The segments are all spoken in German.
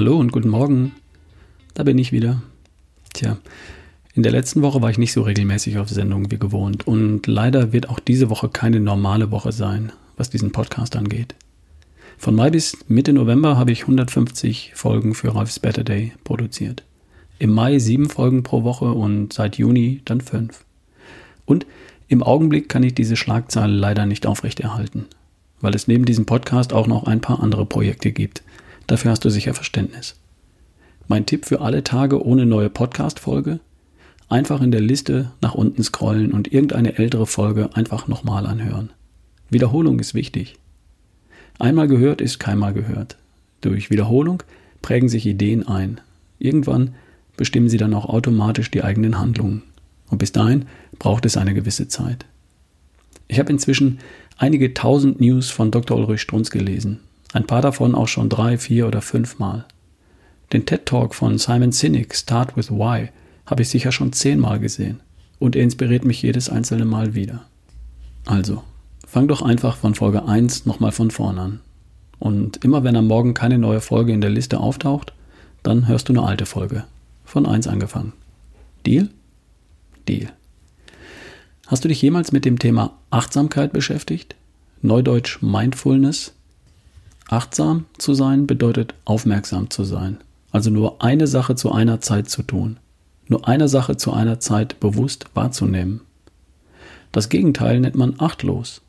Morgen, da bin ich wieder. Tja, in der letzten Woche war ich nicht so regelmäßig auf Sendung wie gewohnt und leider wird auch diese Woche keine normale Woche sein, was diesen Podcast angeht. Von Mai bis Mitte November habe ich 150 Folgen für Ralph's Better Day produziert. Im Mai sieben Folgen pro Woche und seit Juni dann fünf. Und im Augenblick kann ich diese Schlagzahl leider nicht aufrechterhalten, weil es neben diesem Podcast auch noch ein paar andere Projekte gibt. Dafür hast du sicher Verständnis. Mein Tipp für alle Tage ohne neue Podcast-Folge? Einfach in der Liste nach unten scrollen und irgendeine ältere Folge einfach nochmal anhören. Wiederholung ist wichtig. Einmal gehört ist keinmal gehört. Durch Wiederholung prägen sich Ideen ein. Irgendwann bestimmen sie dann auch automatisch die eigenen Handlungen. Und bis dahin braucht es eine gewisse Zeit. Ich habe inzwischen einige tausend News von Dr. Ulrich Strunz gelesen. Ein paar davon auch schon drei, vier oder fünf Mal. Den TED Talk von Simon Sinek, Start with Why, habe ich sicher schon zehnmal gesehen. Und er inspiriert mich jedes einzelne Mal wieder. Also, fang doch einfach von Folge 1 nochmal von vorn an. Und immer wenn am Morgen keine neue Folge in der Liste auftaucht, dann hörst du eine alte Folge. Von 1 angefangen. Deal? Deal. Hast du dich jemals mit dem Thema Achtsamkeit beschäftigt? Neudeutsch Mindfulness? Achtsam zu sein bedeutet aufmerksam zu sein. Also nur eine Sache zu einer Zeit zu tun. Nur eine Sache zu einer Zeit bewusst wahrzunehmen. Das Gegenteil nennt man achtlos.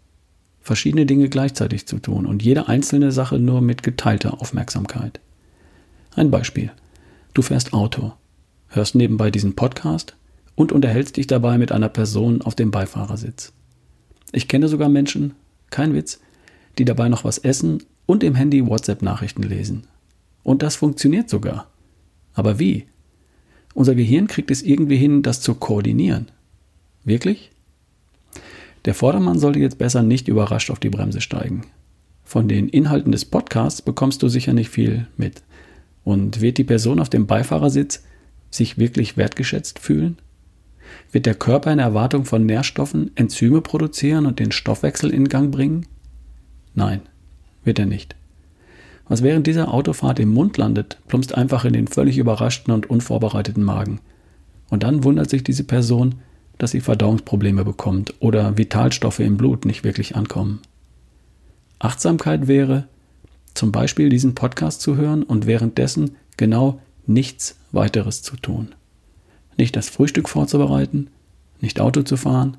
Verschiedene Dinge gleichzeitig zu tun und jede einzelne Sache nur mit geteilter Aufmerksamkeit. Ein Beispiel. Du fährst Auto, hörst nebenbei diesen Podcast und unterhältst dich dabei mit einer Person auf dem Beifahrersitz. Ich kenne sogar Menschen, kein Witz, die dabei noch was essen und im Handy WhatsApp-Nachrichten lesen. Und das funktioniert sogar. Aber wie? Unser Gehirn kriegt es irgendwie hin, das zu koordinieren. Wirklich? Der Vordermann sollte jetzt besser nicht überrascht auf die Bremse steigen. Von den Inhalten des Podcasts bekommst du sicher nicht viel mit. Und wird die Person auf dem Beifahrersitz sich wirklich wertgeschätzt fühlen? Wird der Körper in Erwartung von Nährstoffen Enzyme produzieren und den Stoffwechsel in Gang bringen? Nein, wird er nicht. Was während dieser Autofahrt im Mund landet, plumpst einfach in den völlig überraschten und unvorbereiteten Magen. Und dann wundert sich diese Person, dass sie Verdauungsprobleme bekommt oder Vitalstoffe im Blut nicht wirklich ankommen. Achtsamkeit wäre, zum Beispiel diesen Podcast zu hören und währenddessen genau nichts weiteres zu tun nicht das Frühstück vorzubereiten, nicht Auto zu fahren,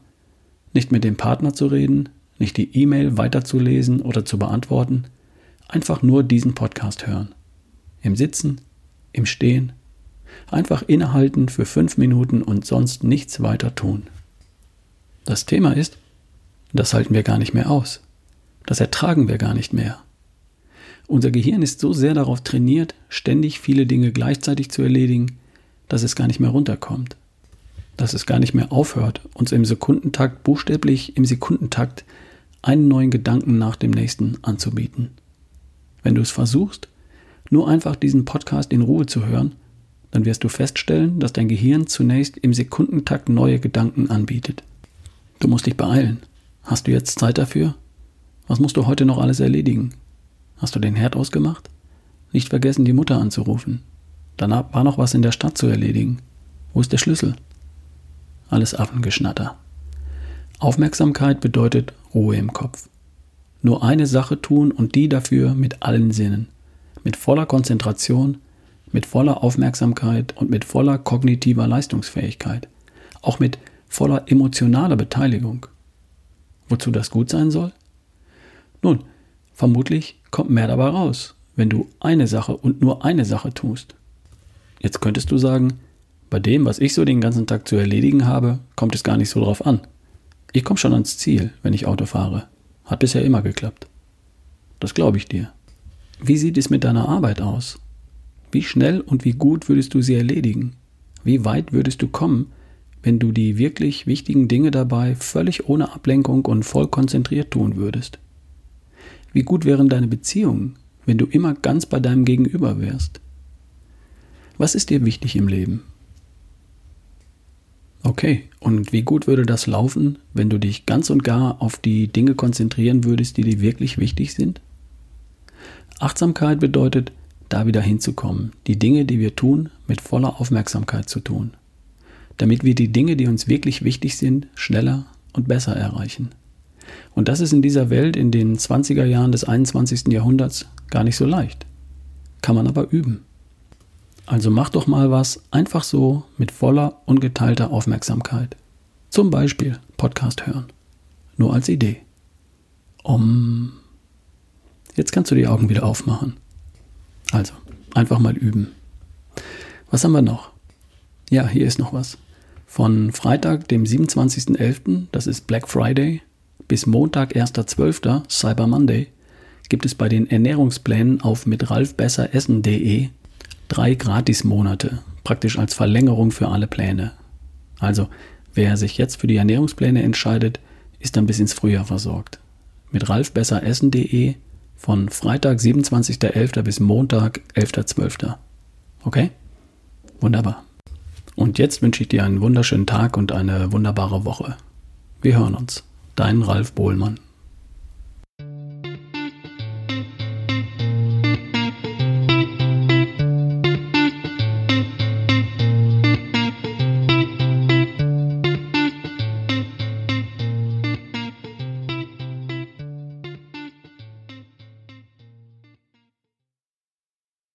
nicht mit dem Partner zu reden, nicht die E-Mail weiterzulesen oder zu beantworten, einfach nur diesen Podcast hören. Im Sitzen, im Stehen, einfach innehalten für fünf Minuten und sonst nichts weiter tun. Das Thema ist, das halten wir gar nicht mehr aus. Das ertragen wir gar nicht mehr. Unser Gehirn ist so sehr darauf trainiert, ständig viele Dinge gleichzeitig zu erledigen, dass es gar nicht mehr runterkommt. Dass es gar nicht mehr aufhört, uns im Sekundentakt, buchstäblich im Sekundentakt, einen neuen Gedanken nach dem nächsten anzubieten. Wenn du es versuchst, nur einfach diesen Podcast in Ruhe zu hören, dann wirst du feststellen, dass dein Gehirn zunächst im Sekundentakt neue Gedanken anbietet. Du musst dich beeilen. Hast du jetzt Zeit dafür? Was musst du heute noch alles erledigen? Hast du den Herd ausgemacht? Nicht vergessen, die Mutter anzurufen. Danach war noch was in der Stadt zu erledigen. Wo ist der Schlüssel? Alles Affengeschnatter. Aufmerksamkeit bedeutet Ruhe im Kopf. Nur eine Sache tun und die dafür mit allen Sinnen. Mit voller Konzentration, mit voller Aufmerksamkeit und mit voller kognitiver Leistungsfähigkeit. Auch mit voller emotionaler Beteiligung. Wozu das gut sein soll? Nun, vermutlich kommt mehr dabei raus, wenn du eine Sache und nur eine Sache tust. Jetzt könntest du sagen, bei dem, was ich so den ganzen Tag zu erledigen habe, kommt es gar nicht so drauf an. Ich komme schon ans Ziel, wenn ich Auto fahre. Hat bisher immer geklappt. Das glaube ich dir. Wie sieht es mit deiner Arbeit aus? Wie schnell und wie gut würdest du sie erledigen? Wie weit würdest du kommen, wenn du die wirklich wichtigen Dinge dabei völlig ohne Ablenkung und voll konzentriert tun würdest? Wie gut wären deine Beziehungen, wenn du immer ganz bei deinem Gegenüber wärst? Was ist dir wichtig im Leben? Okay, und wie gut würde das laufen, wenn du dich ganz und gar auf die Dinge konzentrieren würdest, die dir wirklich wichtig sind? Achtsamkeit bedeutet da wieder hinzukommen, die Dinge, die wir tun, mit voller Aufmerksamkeit zu tun, damit wir die Dinge, die uns wirklich wichtig sind, schneller und besser erreichen. Und das ist in dieser Welt in den 20er Jahren des 21. Jahrhunderts gar nicht so leicht. Kann man aber üben. Also mach doch mal was einfach so mit voller, ungeteilter Aufmerksamkeit. Zum Beispiel Podcast hören. Nur als Idee. Um. Jetzt kannst du die Augen wieder aufmachen. Also, einfach mal üben. Was haben wir noch? Ja, hier ist noch was. Von Freitag, dem 27.11., das ist Black Friday, bis Montag, 1.12., Cyber Monday, gibt es bei den Ernährungsplänen auf mitralfbesseressen.de drei Gratismonate, praktisch als Verlängerung für alle Pläne. Also, wer sich jetzt für die Ernährungspläne entscheidet, ist dann bis ins Frühjahr versorgt. Mit ralfbesseressen.de von Freitag 27.11. bis Montag 11.12. Okay? Wunderbar. Und jetzt wünsche ich dir einen wunderschönen Tag und eine wunderbare Woche. Wir hören uns. Dein Ralf Bohlmann.